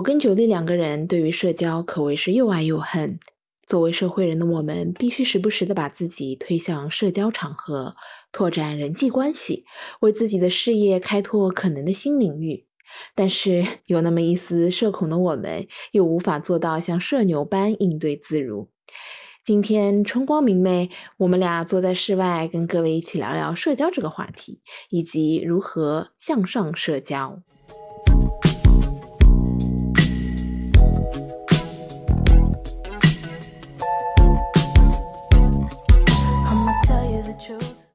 我跟九弟两个人对于社交可谓是又爱又恨。作为社会人的我们，必须时不时的把自己推向社交场合，拓展人际关系，为自己的事业开拓可能的新领域。但是有那么一丝社恐的我们，又无法做到像社牛般应对自如。今天春光明媚，我们俩坐在室外，跟各位一起聊聊社交这个话题，以及如何向上社交。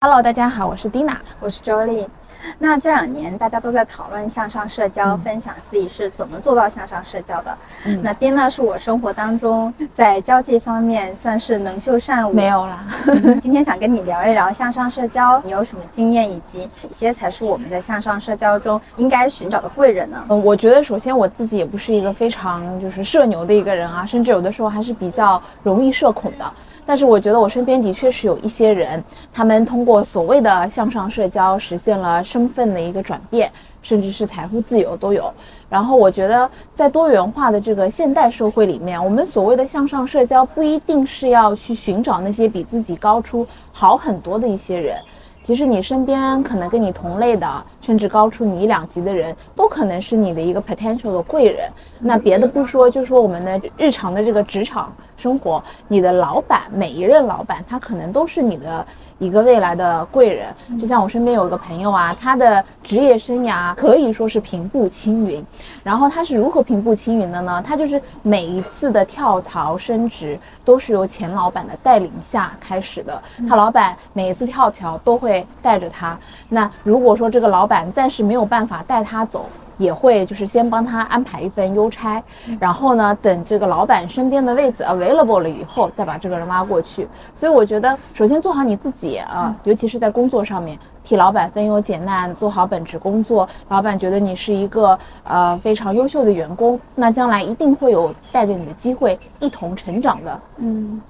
Hello，大家好，我是 Dina，我是 Jolie。那这两年大家都在讨论向上社交，分享自己是怎么做到向上社交的。那 Dina 是我生活当中在交际方面算是能秀善舞，没有啦。今天想跟你聊一聊向上社交，你有什么经验，以及哪些才是我们在向上社交中应该寻找的贵人呢？嗯，我觉得首先我自己也不是一个非常就是社牛的一个人啊，甚至有的时候还是比较容易社恐的。但是我觉得我身边的确是有一些人，他们通过所谓的向上社交实现了身份的一个转变，甚至是财富自由都有。然后我觉得在多元化的这个现代社会里面，我们所谓的向上社交不一定是要去寻找那些比自己高出好很多的一些人。其实你身边可能跟你同类的，甚至高出你一两级的人，都可能是你的一个 potential 的贵人。那别的不说，就说我们的日常的这个职场生活，你的老板，每一任老板，他可能都是你的一个未来的贵人。就像我身边有个朋友啊，他的职业生涯可以说是平步青云。然后他是如何平步青云的呢？他就是每一次的跳槽升职，都是由前老板的带领下开始的。他老板每一次跳槽都会。带着他，那如果说这个老板暂时没有办法带他走，也会就是先帮他安排一份邮差，然后呢，等这个老板身边的位子 available 了以后，再把这个人挖过去。所以我觉得，首先做好你自己啊，尤其是在工作上面，替老板分忧解难，做好本职工作。老板觉得你是一个呃非常优秀的员工，那将来一定会有带着你的机会一同成长的。嗯。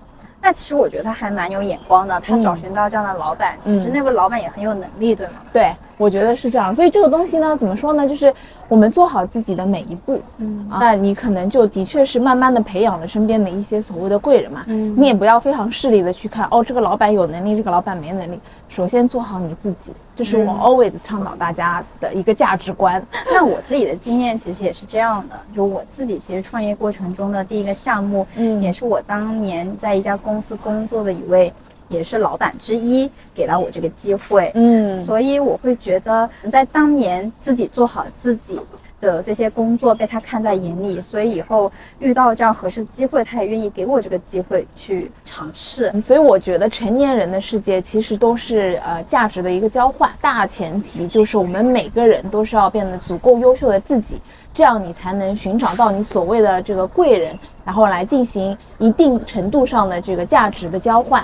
那其实我觉得他还蛮有眼光的，他找寻到这样的老板，其实那位老板也很有能力，对吗？对。我觉得是这样，所以这个东西呢，怎么说呢？就是我们做好自己的每一步，嗯，那你可能就的确是慢慢的培养了身边的一些所谓的贵人嘛，嗯，你也不要非常势利的去看，哦，这个老板有能力，这个老板没能力。首先做好你自己，这是我 always 倡导大家的一个价值观。那我自己的经验其实也是这样的，就我自己其实创业过程中的第一个项目，嗯，也是我当年在一家公司工作的一位。也是老板之一给了我这个机会，嗯，所以我会觉得在当年自己做好自己的这些工作被他看在眼里，所以以后遇到这样合适的机会，他也愿意给我这个机会去尝试。所以我觉得成年人的世界其实都是呃价值的一个交换，大前提就是我们每个人都是要变得足够优秀的自己，这样你才能寻找到你所谓的这个贵人，然后来进行一定程度上的这个价值的交换。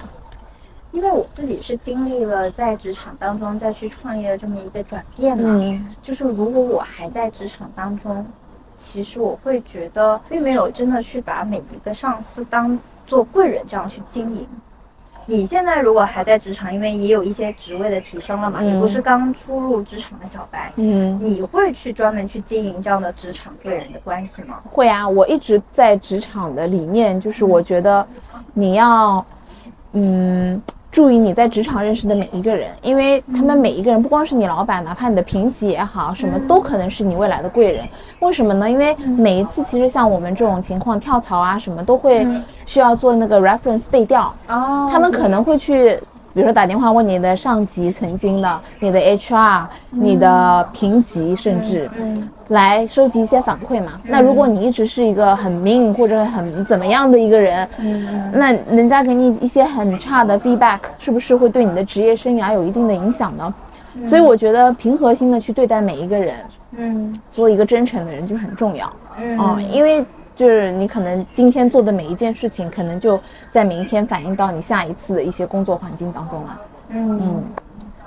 因为我自己是经历了在职场当中再去创业的这么一个转变嘛，就是如果我还在职场当中，其实我会觉得并没有真的去把每一个上司当做贵人这样去经营。你现在如果还在职场，因为也有一些职位的提升了嘛，也不是刚初入职场的小白，嗯，你会去专门去经营这样的职场贵人的关系吗？会啊，我一直在职场的理念就是，我觉得你要，嗯。注意你在职场认识的每一个人，因为他们每一个人不光是你老板，哪怕你的平级也好，什么都可能是你未来的贵人。为什么呢？因为每一次其实像我们这种情况跳槽啊什么，都会需要做那个 reference 背调。哦，他们可能会去。比如说打电话问你的上级曾经的、你的 HR、你的评级，甚至来收集一些反馈嘛。那如果你一直是一个很 mean 或者很怎么样的一个人，那人家给你一些很差的 feedback，是不是会对你的职业生涯有一定的影响呢？所以我觉得平和心的去对待每一个人，嗯，做一个真诚的人就很重要，嗯，因为。就是你可能今天做的每一件事情，可能就在明天反映到你下一次的一些工作环境当中了。嗯，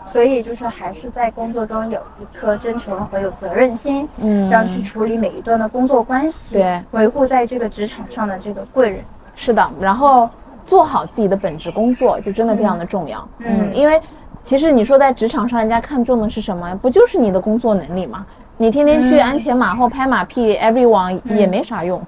所以就是还是在工作中有一颗真诚和有责任心，嗯，这样去处理每一段的工作关系，对，维护在这个职场上的这个贵人。是的，然后做好自己的本职工作，就真的非常的重要。嗯，因为其实你说在职场上，人家看重的是什么？不就是你的工作能力吗？你天天去鞍前马后拍马屁，everyone 也没啥用。嗯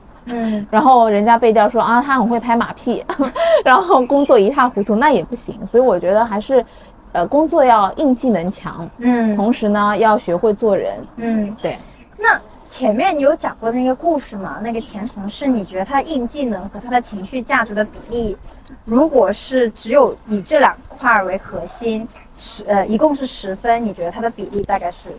然后人家背调说啊，他很会拍马屁，然后工作一塌糊涂，那也不行。所以我觉得还是，呃，工作要硬技能强，嗯同时呢要学会做人。嗯。对，那前面你有讲过那个故事吗？那个前同事，你觉得他的硬技能和他的情绪价值的比例，如果是只有以这两块儿为核心，十呃一共是十分，你觉得他的比例大概是？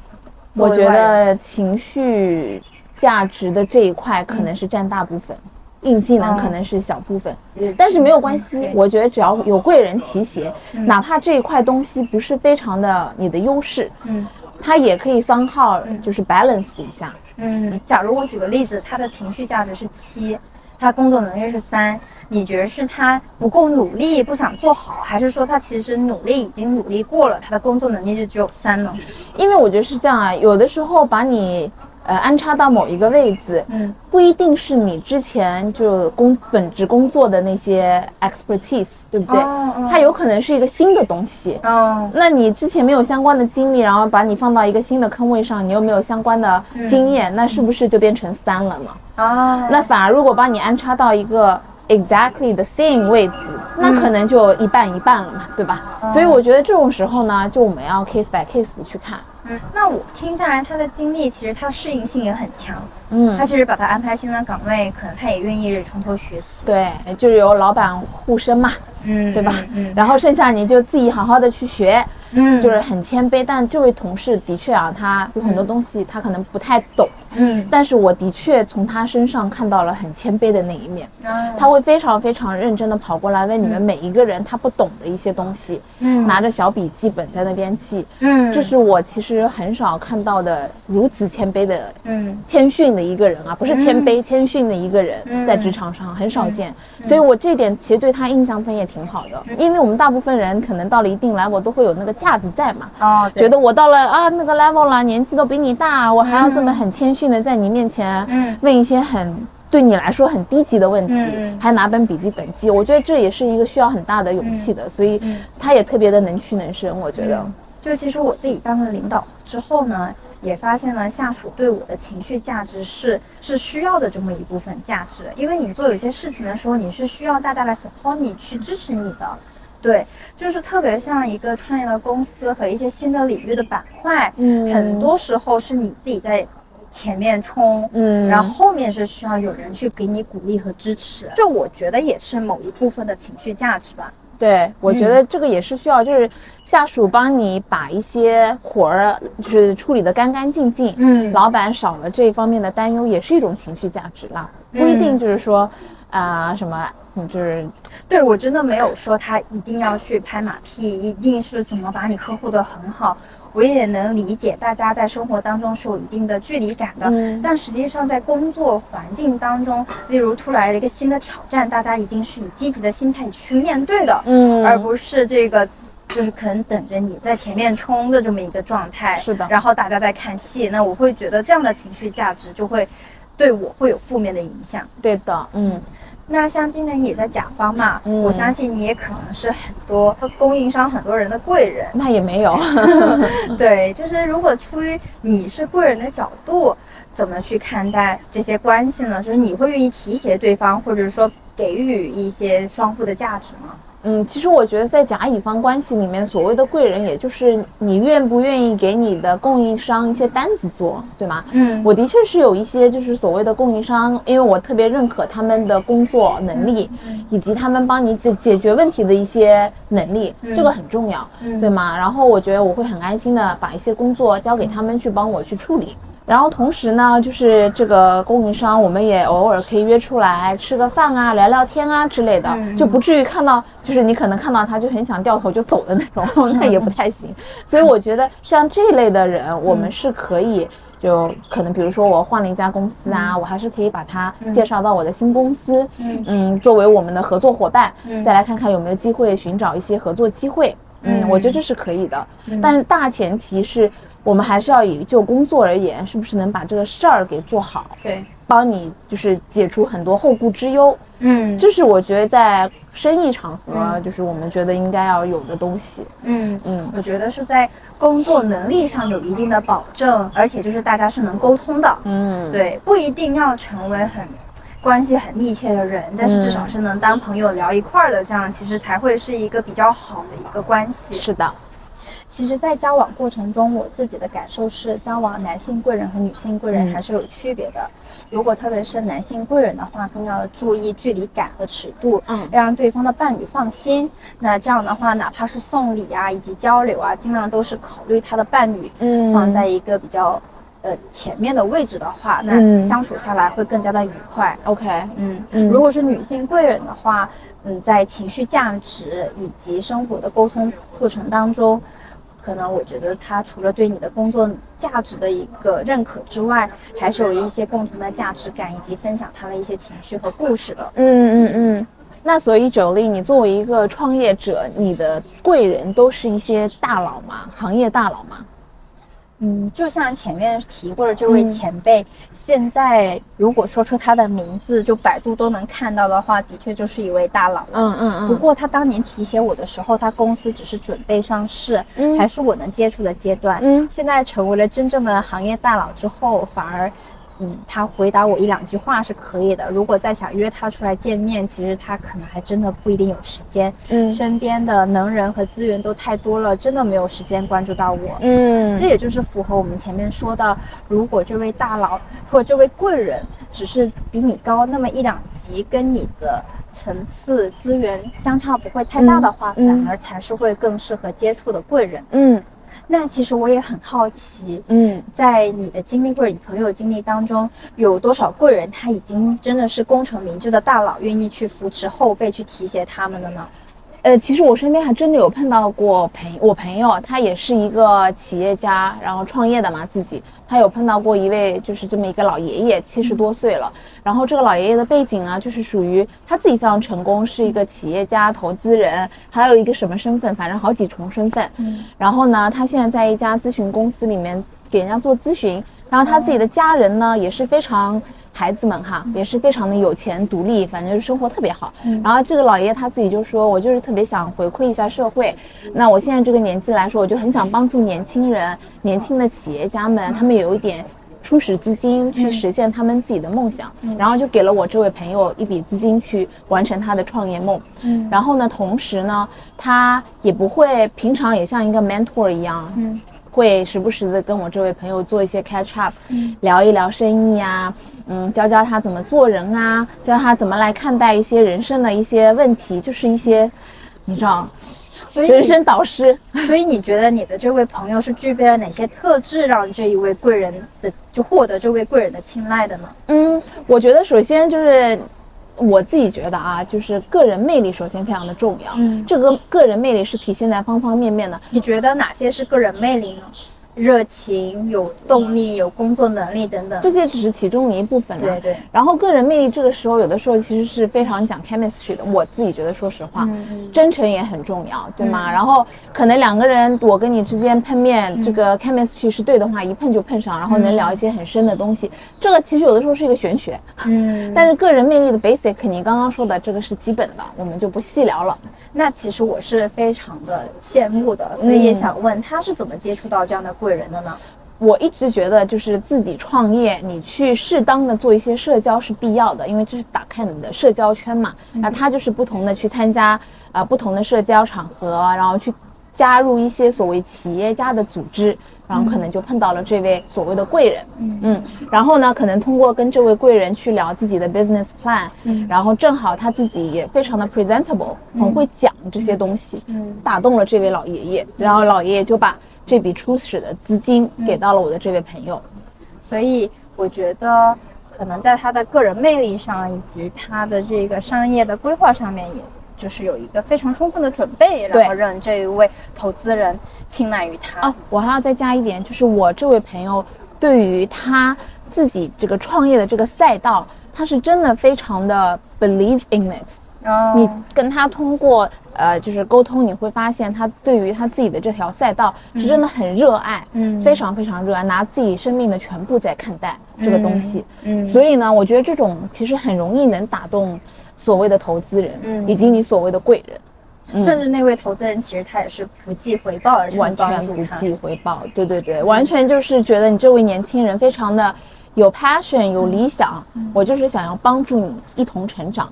我觉得情绪价值的这一块可能是占大部分。硬技能嗯可能是小部分，但是没有关系嗯。我觉得只要有贵人提携，嗯哪怕这一块东西不是非常的你的优势，嗯它也可以三号就是 balance 一下。嗯，假如我举个例子，他的情绪价值是七，他工作能力是三，你觉得是他不够努力，不想做好，还是说他其实努力已经努力过了，他的工作能力就只有三呢？因为我觉得是这样啊，有的时候把你呃安插到某一个位置，嗯不一定是你之前就工本职工作的那些 expertise，对不对？哦哦它有可能是一个新的东西。哦，那你之前没有相关的经历，然后把你放到一个新的坑位上，你又没有相关的经验，那是不是就变成三了嘛？啊，那反而如果把你安插到一个 exactly the same 位置，那可能就一半一半了嘛，对吧？所以我觉得这种时候呢，就我们要 case by case 的去看。嗯，那我听下来，他的经历其实他适应性也很强，嗯。他，其实把他安排新的岗位，可能他也愿意从头学习，对，就是由老板护身嘛，嗯，对吧？嗯。然后剩下你就自己好好的去学，嗯，就是很谦卑。但这位同事的确啊，他有很多东西他可能不太懂，嗯，但是我的确从他身上看到了很谦卑的那一面。啊他会非常非常认真的跑过来问你们每一个人他不懂的一些东西，嗯。拿着小笔记本在那边记。嗯，这是我其实很少看到的如此谦卑的嗯。谦逊的一个人啊，不是谦卑，谦逊的一个人嗯。在职场上很少见，所以我这点其实对他印象分也挺好的，因为我们大部分人可能到了一定 level 都会有那个架子在嘛，哦，觉得我到了啊那个 level 了，年纪都比你大，我还要这么很谦逊的在你面前嗯问一些很。对你来说很低级的问题，嗯还拿本笔记本记，我觉得这也是一个需要很大的勇气的，所以嗯他也特别的能屈能伸，我觉得。嗯就其实我自己当了领导之后呢，也发现了下属对我的情绪价值是是需要的这么一部分价值，因为你做有些事情的时候，你是需要大家来 support 你去支持你的。对，就是特别像一个创业的公司和一些新的领域的板块，嗯很多时候是你自己在前面冲，嗯。然后后面是需要有人去给你鼓励和支持，这我觉得也是某一部分的情绪价值吧。对，我觉得这个也是需要，就是下属帮你把一些活儿就是处理得干干净净，嗯。老板少了这一方面的担忧，也是一种情绪价值啦，不一定就是说啊、什么，嗯，就是对我真的没有说他一定要去拍马屁，一定是怎么把你呵护得很好。我也能理解大家在生活当中是有一定的距离感的，嗯但实际上在工作环境当中，例如突来了一个新的挑战，大家一定是以积极的心态去面对的，嗯而不是这个。就是可能等着你在前面冲的这么一个状态，是的然后大家在看戏，那我会觉得这样的情绪价值就会对我会有负面的影响。对的，嗯那像丁能也在甲方嘛，嗯我相信你也可能是很多供应商很多人的贵人。那也没有，对，就是如果出于你是贵人的角度，怎么去看待这些关系呢？就是你会愿意提携对方，或者说给予一些双互的价值吗？嗯，其实我觉得在甲乙方关系里面，所谓的贵人，也就是你愿不愿意给你的供应商一些单子做，对吗？嗯我的确是有一些就是所谓的供应商，因为我特别认可他们的工作能力，以及他们帮你解解决问题的一些能力，这个很重要，嗯对吗？然后我觉得我会很安心的把一些工作交给他们去帮我去处理。然后同时呢，就是这个供应商，我们也偶尔可以约出来吃个饭啊、聊聊天啊之类的，嗯就不至于看到，就是你可能看到他就很想掉头就走的那种，那也不太行。所以我觉得像这类的人，我们是可以。就可能，比如说我换了一家公司啊，我还是可以把他介绍到我的新公司，嗯嗯，作为我们的合作伙伴，嗯再来看看有没有机会寻找一些合作机会。嗯，嗯我觉得这是可以的，嗯但是大前提是我们还是要以就工作而言，是不是能把这个事儿给做好，对，帮你就是解除很多后顾之忧。嗯这是我觉得在生意场合，就是我们觉得应该要有的东西。嗯嗯，我觉得是在工作能力上有一定的保证，而且就是大家是能沟通的。嗯，对，不一定要成为很关系很密切的人，但是至少是能当朋友聊一块儿的，这样其实才会是一个比较好的一个关系。是的。其实，在交往过程中，我自己的感受是，交往男性贵人和女性贵人还是有区别的。如果特别是男性贵人的话，更要注意距离感和尺度，嗯，要让对方的伴侣放心。那这样的话，哪怕是送礼啊，以及交流啊，尽量都是考虑他的伴侣，嗯，放在一个比较，呃，前面的位置的话，那相处下来会更加的愉快。OK，嗯嗯。如果是女性贵人的话，嗯，在情绪价值以及生活的沟通过程当中。可能我觉得他除了对你的工作价值的一个认可之外，还是有一些共同的价值感，以及分享他的一些情绪和故事的。嗯嗯嗯。那所以九力，你作为一个创业者，你的贵人都是一些大佬吗？行业大佬吗？嗯，就像前面提过的这位前辈，现在如果说出他的名字，就百度都能看到的话，的确就是一位大佬。嗯嗯嗯。不过他当年提携我的时候，他公司只是准备上市，还是我能接触的阶段。嗯。现在成为了真正的行业大佬之后，反而。嗯，他回答我一两句话是可以的。如果再想约他出来见面，其实他可能还真的不一定有时间。嗯，身边的能人和资源都太多了，真的没有时间关注到我。嗯，这也就是符合我们前面说的，如果这位大佬或这位贵人只是比你高那么一两级，跟你的层次资源相差不会太大的话，反而才是会更适合接触的贵人。嗯。那其实我也很好奇，嗯，在你的经历或者你朋友经历当中，有多少贵人他已经真的是功成名就的大佬，愿意去扶持后辈，去提携他们的呢？呃，其实我身边还真的有碰到过朋我朋友，他也是一个企业家，然后创业的嘛，自己。他有碰到过一位就是这么一个老爷爷，七十多岁了，然后这个老爷爷的背景呢，就是属于他自己非常成功，是一个企业家、投资人，还有一个什么身份，反正好几重身份。嗯，然后呢，他现在在一家咨询公司里面给人家做咨询，然后他自己的家人呢也是非常。孩子们哈也是非常的有钱独立，反正生活特别好。然后这个老爷爷他自己就说：“我就是特别想回馈一下社会。那我现在这个年纪来说，我就很想帮助年轻人、年轻的企业家们，他们有一点初始资金去实现他们自己的梦想。然后就给了我这位朋友一笔资金去完成他的创业梦。然后呢，同时呢，他也不会平常也像一个 mentor 一样。”会时不时的跟我这位朋友做一些 catch up，聊一聊生意啊，嗯，教教他怎么做人啊，教他怎么来看待一些人生的一些问题，就是一些，你知道，所以人生导师。所以你觉得你的这位朋友是具备了哪些特质，让这一位贵人的就获得这位贵人的青睐的呢？嗯，我觉得首先就是。我自己觉得啊，就是个人魅力首先非常的重要。嗯，这个个人魅力是体现在方方面面的。你觉得哪些是个人魅力呢？热情、有动力、有工作能力等等，这些只是其中的一部分。对对。然后个人魅力这个时候有的时候其实是非常讲 chemistry 的。我自己觉得，说实话，真诚也很重要，对吗？然后可能两个人我跟你之间碰面，这个 chemistry 是对的话，一碰就碰上，然后能聊一些很深的东西。这个其实有的时候是一个玄学。嗯。但是个人魅力的 basic，你刚刚说的这个是基本的，我们就不细聊了。那其实我是非常的羡慕的，所以也想问他是怎么接触到这样的贵人的呢？我一直觉得就是自己创业，你去适当的做一些社交是必要的，因为这是打开你的社交圈嘛。那他就是不同的去参加啊不同的社交场合，然后去。加入一些所谓企业家的组织，然后可能就碰到了这位所谓的贵人，嗯。嗯，然后呢，可能通过跟这位贵人去聊自己的 business plan，嗯，然后正好他自己也非常的 presentable，很会讲这些东西，嗯，打动了这位老爷爷，然后老爷爷就把这笔初始的资金给到了我的这位朋友，所以我觉得可能在他的个人魅力上以及他的这个商业的规划上面也。就是有一个非常充分的准备，然后让这一位投资人青睐于他。哦，我还要再加一点，就是我这位朋友对于他自己这个创业的这个赛道，他是真的非常的 believe in it。哦，你跟他通过呃就是沟通，你会发现他对于他自己的这条赛道是真的很热爱，嗯，非常非常热爱，拿自己生命的全部在看待这个东西。嗯，所以呢，我觉得这种其实很容易能打动。所谓的投资人，嗯以及你所谓的贵人。嗯甚至那位投资人其实他也是不计回报完。全不计回报，对对对，完全就是觉得你这位年轻人非常的有 passion，有理想，我就是想要帮助你一同成长。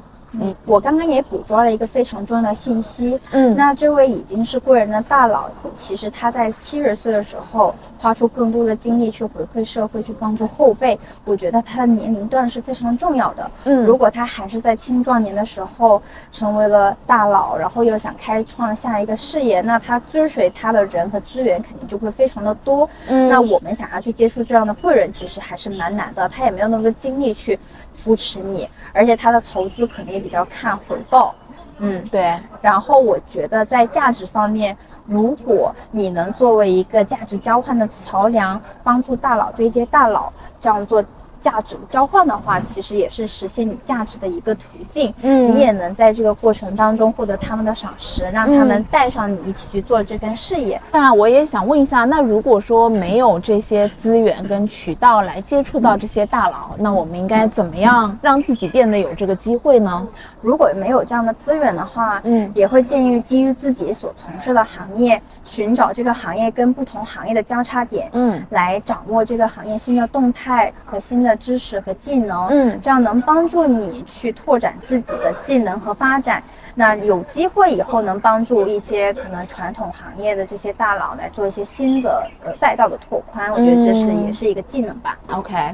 我刚刚也捕捉了一个非常重要的信息，嗯那这位已经是贵人的大佬，其实他在七十岁的时候花出更多的精力去回馈社会，去帮助后辈，我觉得他的年龄段是非常重要的。嗯如果他还是在青壮年的时候成为了大佬，然后又想开创下一个事业，那他追随他的人和资源肯定就会非常的多。嗯那我们想要去接触这样的贵人，其实还是蛮难的，他也没有那么多精力去扶持你，而且他的投资可能也比较看回报。嗯，对，然后我觉得在价值方面，如果你能作为一个价值交换的桥梁，帮助大佬对接大佬，这样做价值的交换的话，其实也是实现你价值的一个途径。嗯你也能在这个过程当中获得他们的赏识，让他们带上你一起去做这份事业。那我也想问一下，那如果说没有这些资源跟渠道来接触到这些大佬，那我们应该怎么样让自己变得有这个机会呢？如果没有这样的资源的话，嗯也会建议基于自己所从事的行业，寻找这个行业跟不同行业的交叉点，嗯来掌握这个行业新的动态和新的知识和技能，嗯这样能帮助你去拓展自己的技能和发展。那有机会以后能帮助一些可能传统行业的这些大佬来做一些新的呃赛道的拓宽，我觉得这是嗯也是一个技能吧。，OK，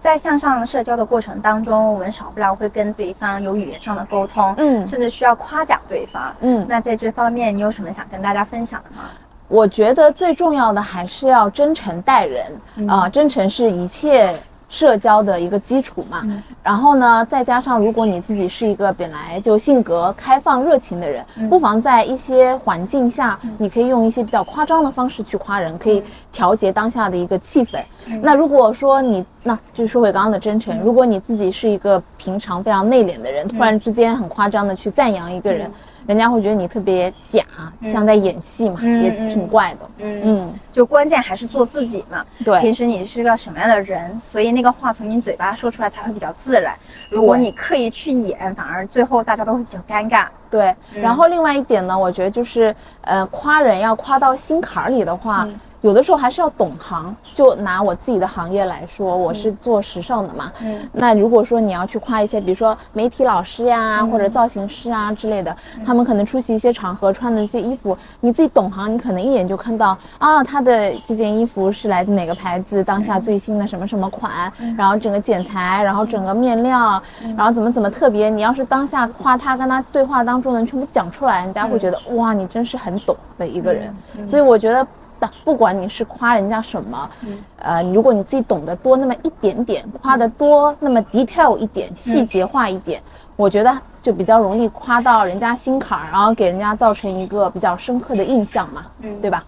在向上社交的过程当中，我们少不了会跟对方有语言上的沟通，嗯甚至需要夸奖对方。嗯，那在这方面，你有什么想跟大家分享的吗？我觉得最重要的还是要真诚待人啊、真诚是一切社交的一个基础嘛。然后呢，再加上如果你自己是一个本来就性格开放、热情的人，不妨在一些环境下，你可以用一些比较夸张的方式去夸人，可以调节当下的一个气氛。那如果说你，那就说回刚刚的真诚，如果你自己是一个平常非常内敛的人，突然之间很夸张的去赞扬一个人，人家会觉得你特别假，像在演戏嘛，嗯也挺怪的。嗯，嗯，就关键还是做自己嘛。对平时你是个什么样的人，所以那个话从你嘴巴说出来才会比较自然。如果你刻意去演，反而最后大家都会比较尴尬。对。然后另外一点呢，我觉得就是，呃，夸人要夸到心坎儿里的话。有的时候还是要懂行，就拿我自己的行业来说，我是做时尚的嘛。嗯那如果说你要去夸一些，比如说媒体老师呀，或者造型师啊之类的，他们可能出席一些场合穿的这些衣服，你自己懂行，你可能一眼就看到啊，他的这件衣服是来自哪个牌子，当下最新的什么什么款，然后整个剪裁，然后整个面料，然后怎么怎么特别。你要是当下夸他，跟他对话当中能全部讲出来，人家会觉得哇，你真是很懂的一个人。所以我觉得。但不管你是夸人家什么，呃，如果你自己懂得多那么一点点，夸得多那么 detail 一点，细节化一点，我觉得就比较容易夸到人家心坎儿，然后给人家造成一个比较深刻的印象嘛，嗯。对吧？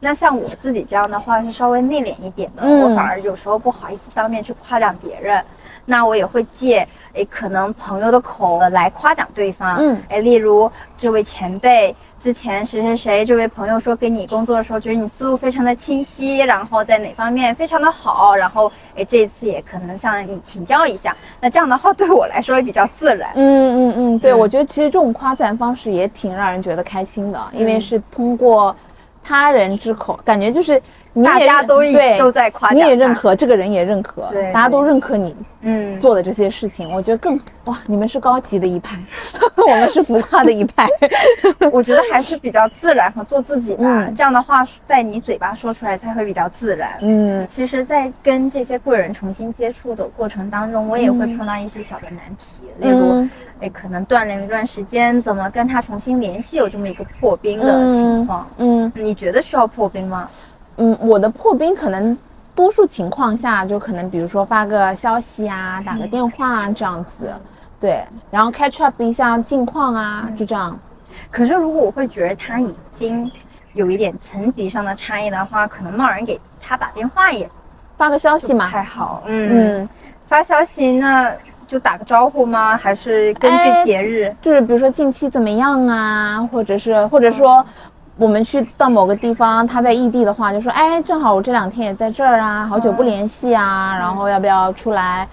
那像我自己这样的话是稍微内敛一点的，嗯。我反而有时候不好意思当面去夸奖别人，那我也会借诶可能朋友的口来夸奖对方，嗯。诶，例如这位前辈之前谁谁谁这位朋友说跟你工作的时候，觉得你思路非常的清晰，然后在哪方面非常的好，然后诶这次也可能向你请教一下，那这样的话对我来说也比较自然。嗯嗯嗯，对，嗯。我觉得其实这种夸赞方式也挺让人觉得开心的，因为嗯。是通过他人之口，感觉就是大家都一对都在夸奖你也认可，这个人也认可，对大家都认可你嗯，做的这些事情，我觉得更哇，你们是高级的一派，我们是浮夸的一派。我觉得还是比较自然和做自己吧。嗯这样的话，在你嘴巴说出来才会比较自然。嗯其实，在跟这些贵人重新接触的过程当中，我也会碰到一些小的难题，例如嗯，哎，可能锻炼了一段时间，怎么跟他重新联系，有这么一个破冰的情况。嗯你觉得需要破冰吗？嗯，我的破冰可能多数情况下就可能比如说发个消息啊，打个电话啊这样子，对，然后 catch up 一下近况啊，就这样。可是，如果我会觉得他已经有一点层级上的差异的话，可能贸然给他打电话也发个消息嘛，还好。嗯，嗯，发消息那就打个招呼吗？还是根哎据节日？就是比如说近期怎么样啊，或者是或者说我们去到某个地方，他在异地的话，就说哎，正好我这两天也在这儿啊，好久不联系啊，然后要不要出来？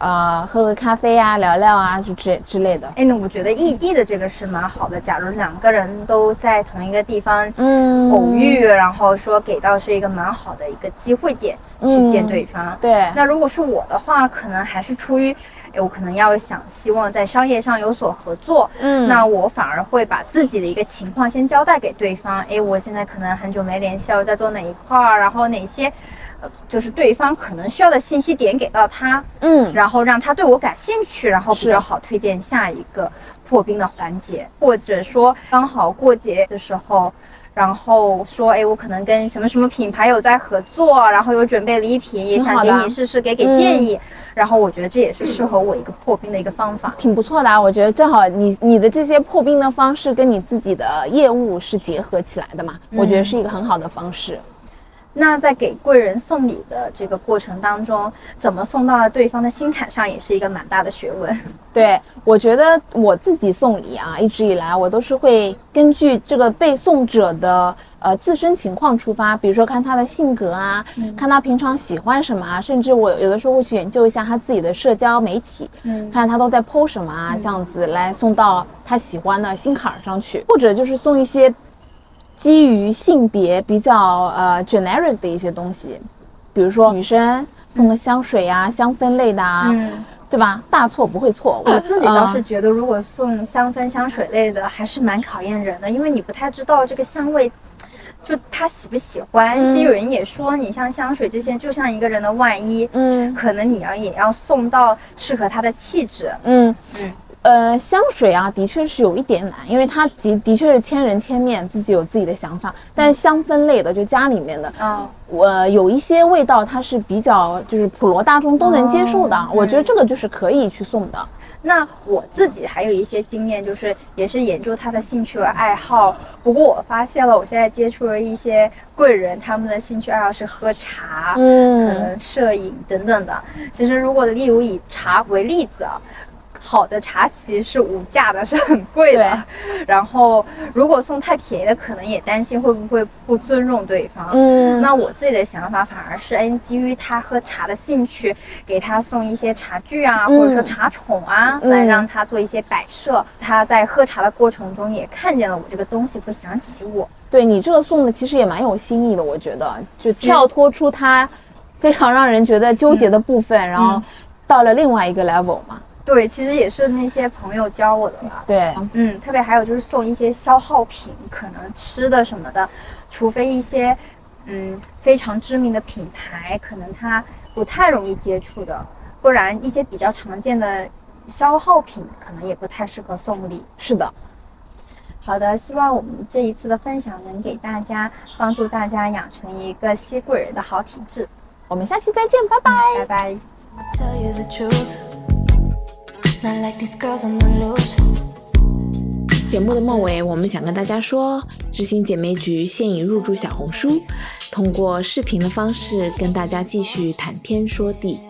呃，喝个咖啡啊，聊聊啊，就之之类的。哎，那我觉得异地的这个是蛮好的。假如两个人都在同一个地方，嗯，偶遇，然后说给到是一个蛮好的一个机会点去见对方。对。那如果是我的话，可能还是出于。我可能要想希望在商业上有所合作，嗯，那我反而会把自己的一个情况先交代给对方。哎，我现在可能很久没联系了，我在做哪一块儿，然后哪些，呃，就是对方可能需要的信息点给到他，嗯，然后让他对我感兴趣，然后比较好推荐下一个破冰的环节，或者说刚好过节的时候。然后说，哎，我可能跟什么什么品牌有在合作，然后有准备礼品，也想给你试试，给给建议。然后我觉得这也是适合我一个破冰的一个方法，挺不错的啊。我觉得正好你你的这些破冰的方式跟你自己的业务是结合起来的嘛，我觉得是一个很好的方式。那在给贵人送礼的这个过程当中，怎么送到对方的心坎上，也是一个蛮大的学问。对，我觉得我自己送礼啊，一直以来我都是会根据这个被送者的呃自身情况出发，比如说看他的性格啊，看他平常喜欢什么啊，甚至我有的时候会去研究一下他自己的社交媒体，嗯，看他都在 PO 什么啊，这样子来送到他喜欢的心坎上去，或者就是送一些。基于性别比较呃 generic 的一些东西，比如说女生送个香水呀、香氛类的啊，对吧？大错不会错。我自己倒是觉得，如果送香氛、香水类的，还是蛮考验人的，因为你不太知道这个香味，就他喜不喜欢。其实有人也说，你像香水这些，就像一个人的外衣，嗯，可能你要也要送到适合他的气质，嗯嗯。呃，香水啊，的确是有一点难，因为它的的确是千人千面，自己有自己的想法。但是香氛类的，就家里面的，啊，我有一些味道，它是比较就是普罗大众都能接受的，我觉得这个就是可以去送的。那我自己还有一些经验，就是也是研究他的兴趣和爱好。不过我发现了，我现在接触了一些贵人，他们的兴趣爱好是喝茶，嗯，可能摄影等等的。其实如果例如以茶为例子啊。好的茶其实是无价的，是很贵的。然后如果送太便宜的，可能也担心会不会不尊重对方。嗯，那我自己的想法反而是，哎，基于他喝茶的兴趣，给他送一些茶具啊，或者说茶宠啊，来让他做一些摆设。他在喝茶的过程中也看见了我这个东西，会想起我。对你这个送的其实也蛮有新意的，我觉得就跳脱出他非常让人觉得纠结的部分，然后到了另外一个 level 嘛。对，其实也是那些朋友教我的吧。对，嗯，特别还有就是送一些消耗品，可能吃的什么的，除非一些嗯非常知名的品牌，可能它不太容易接触的，不然一些比较常见的消耗品，可能也不太适合送礼。是的，好的，希望我们这一次的分享能给大家帮助大家养成一个吸贵人的好体质。我们下期再见，拜拜，拜拜。节目的末尾，我们想跟大家说，知心姐妹局现已入驻小红书，通过视频的方式跟大家继续谈天说地。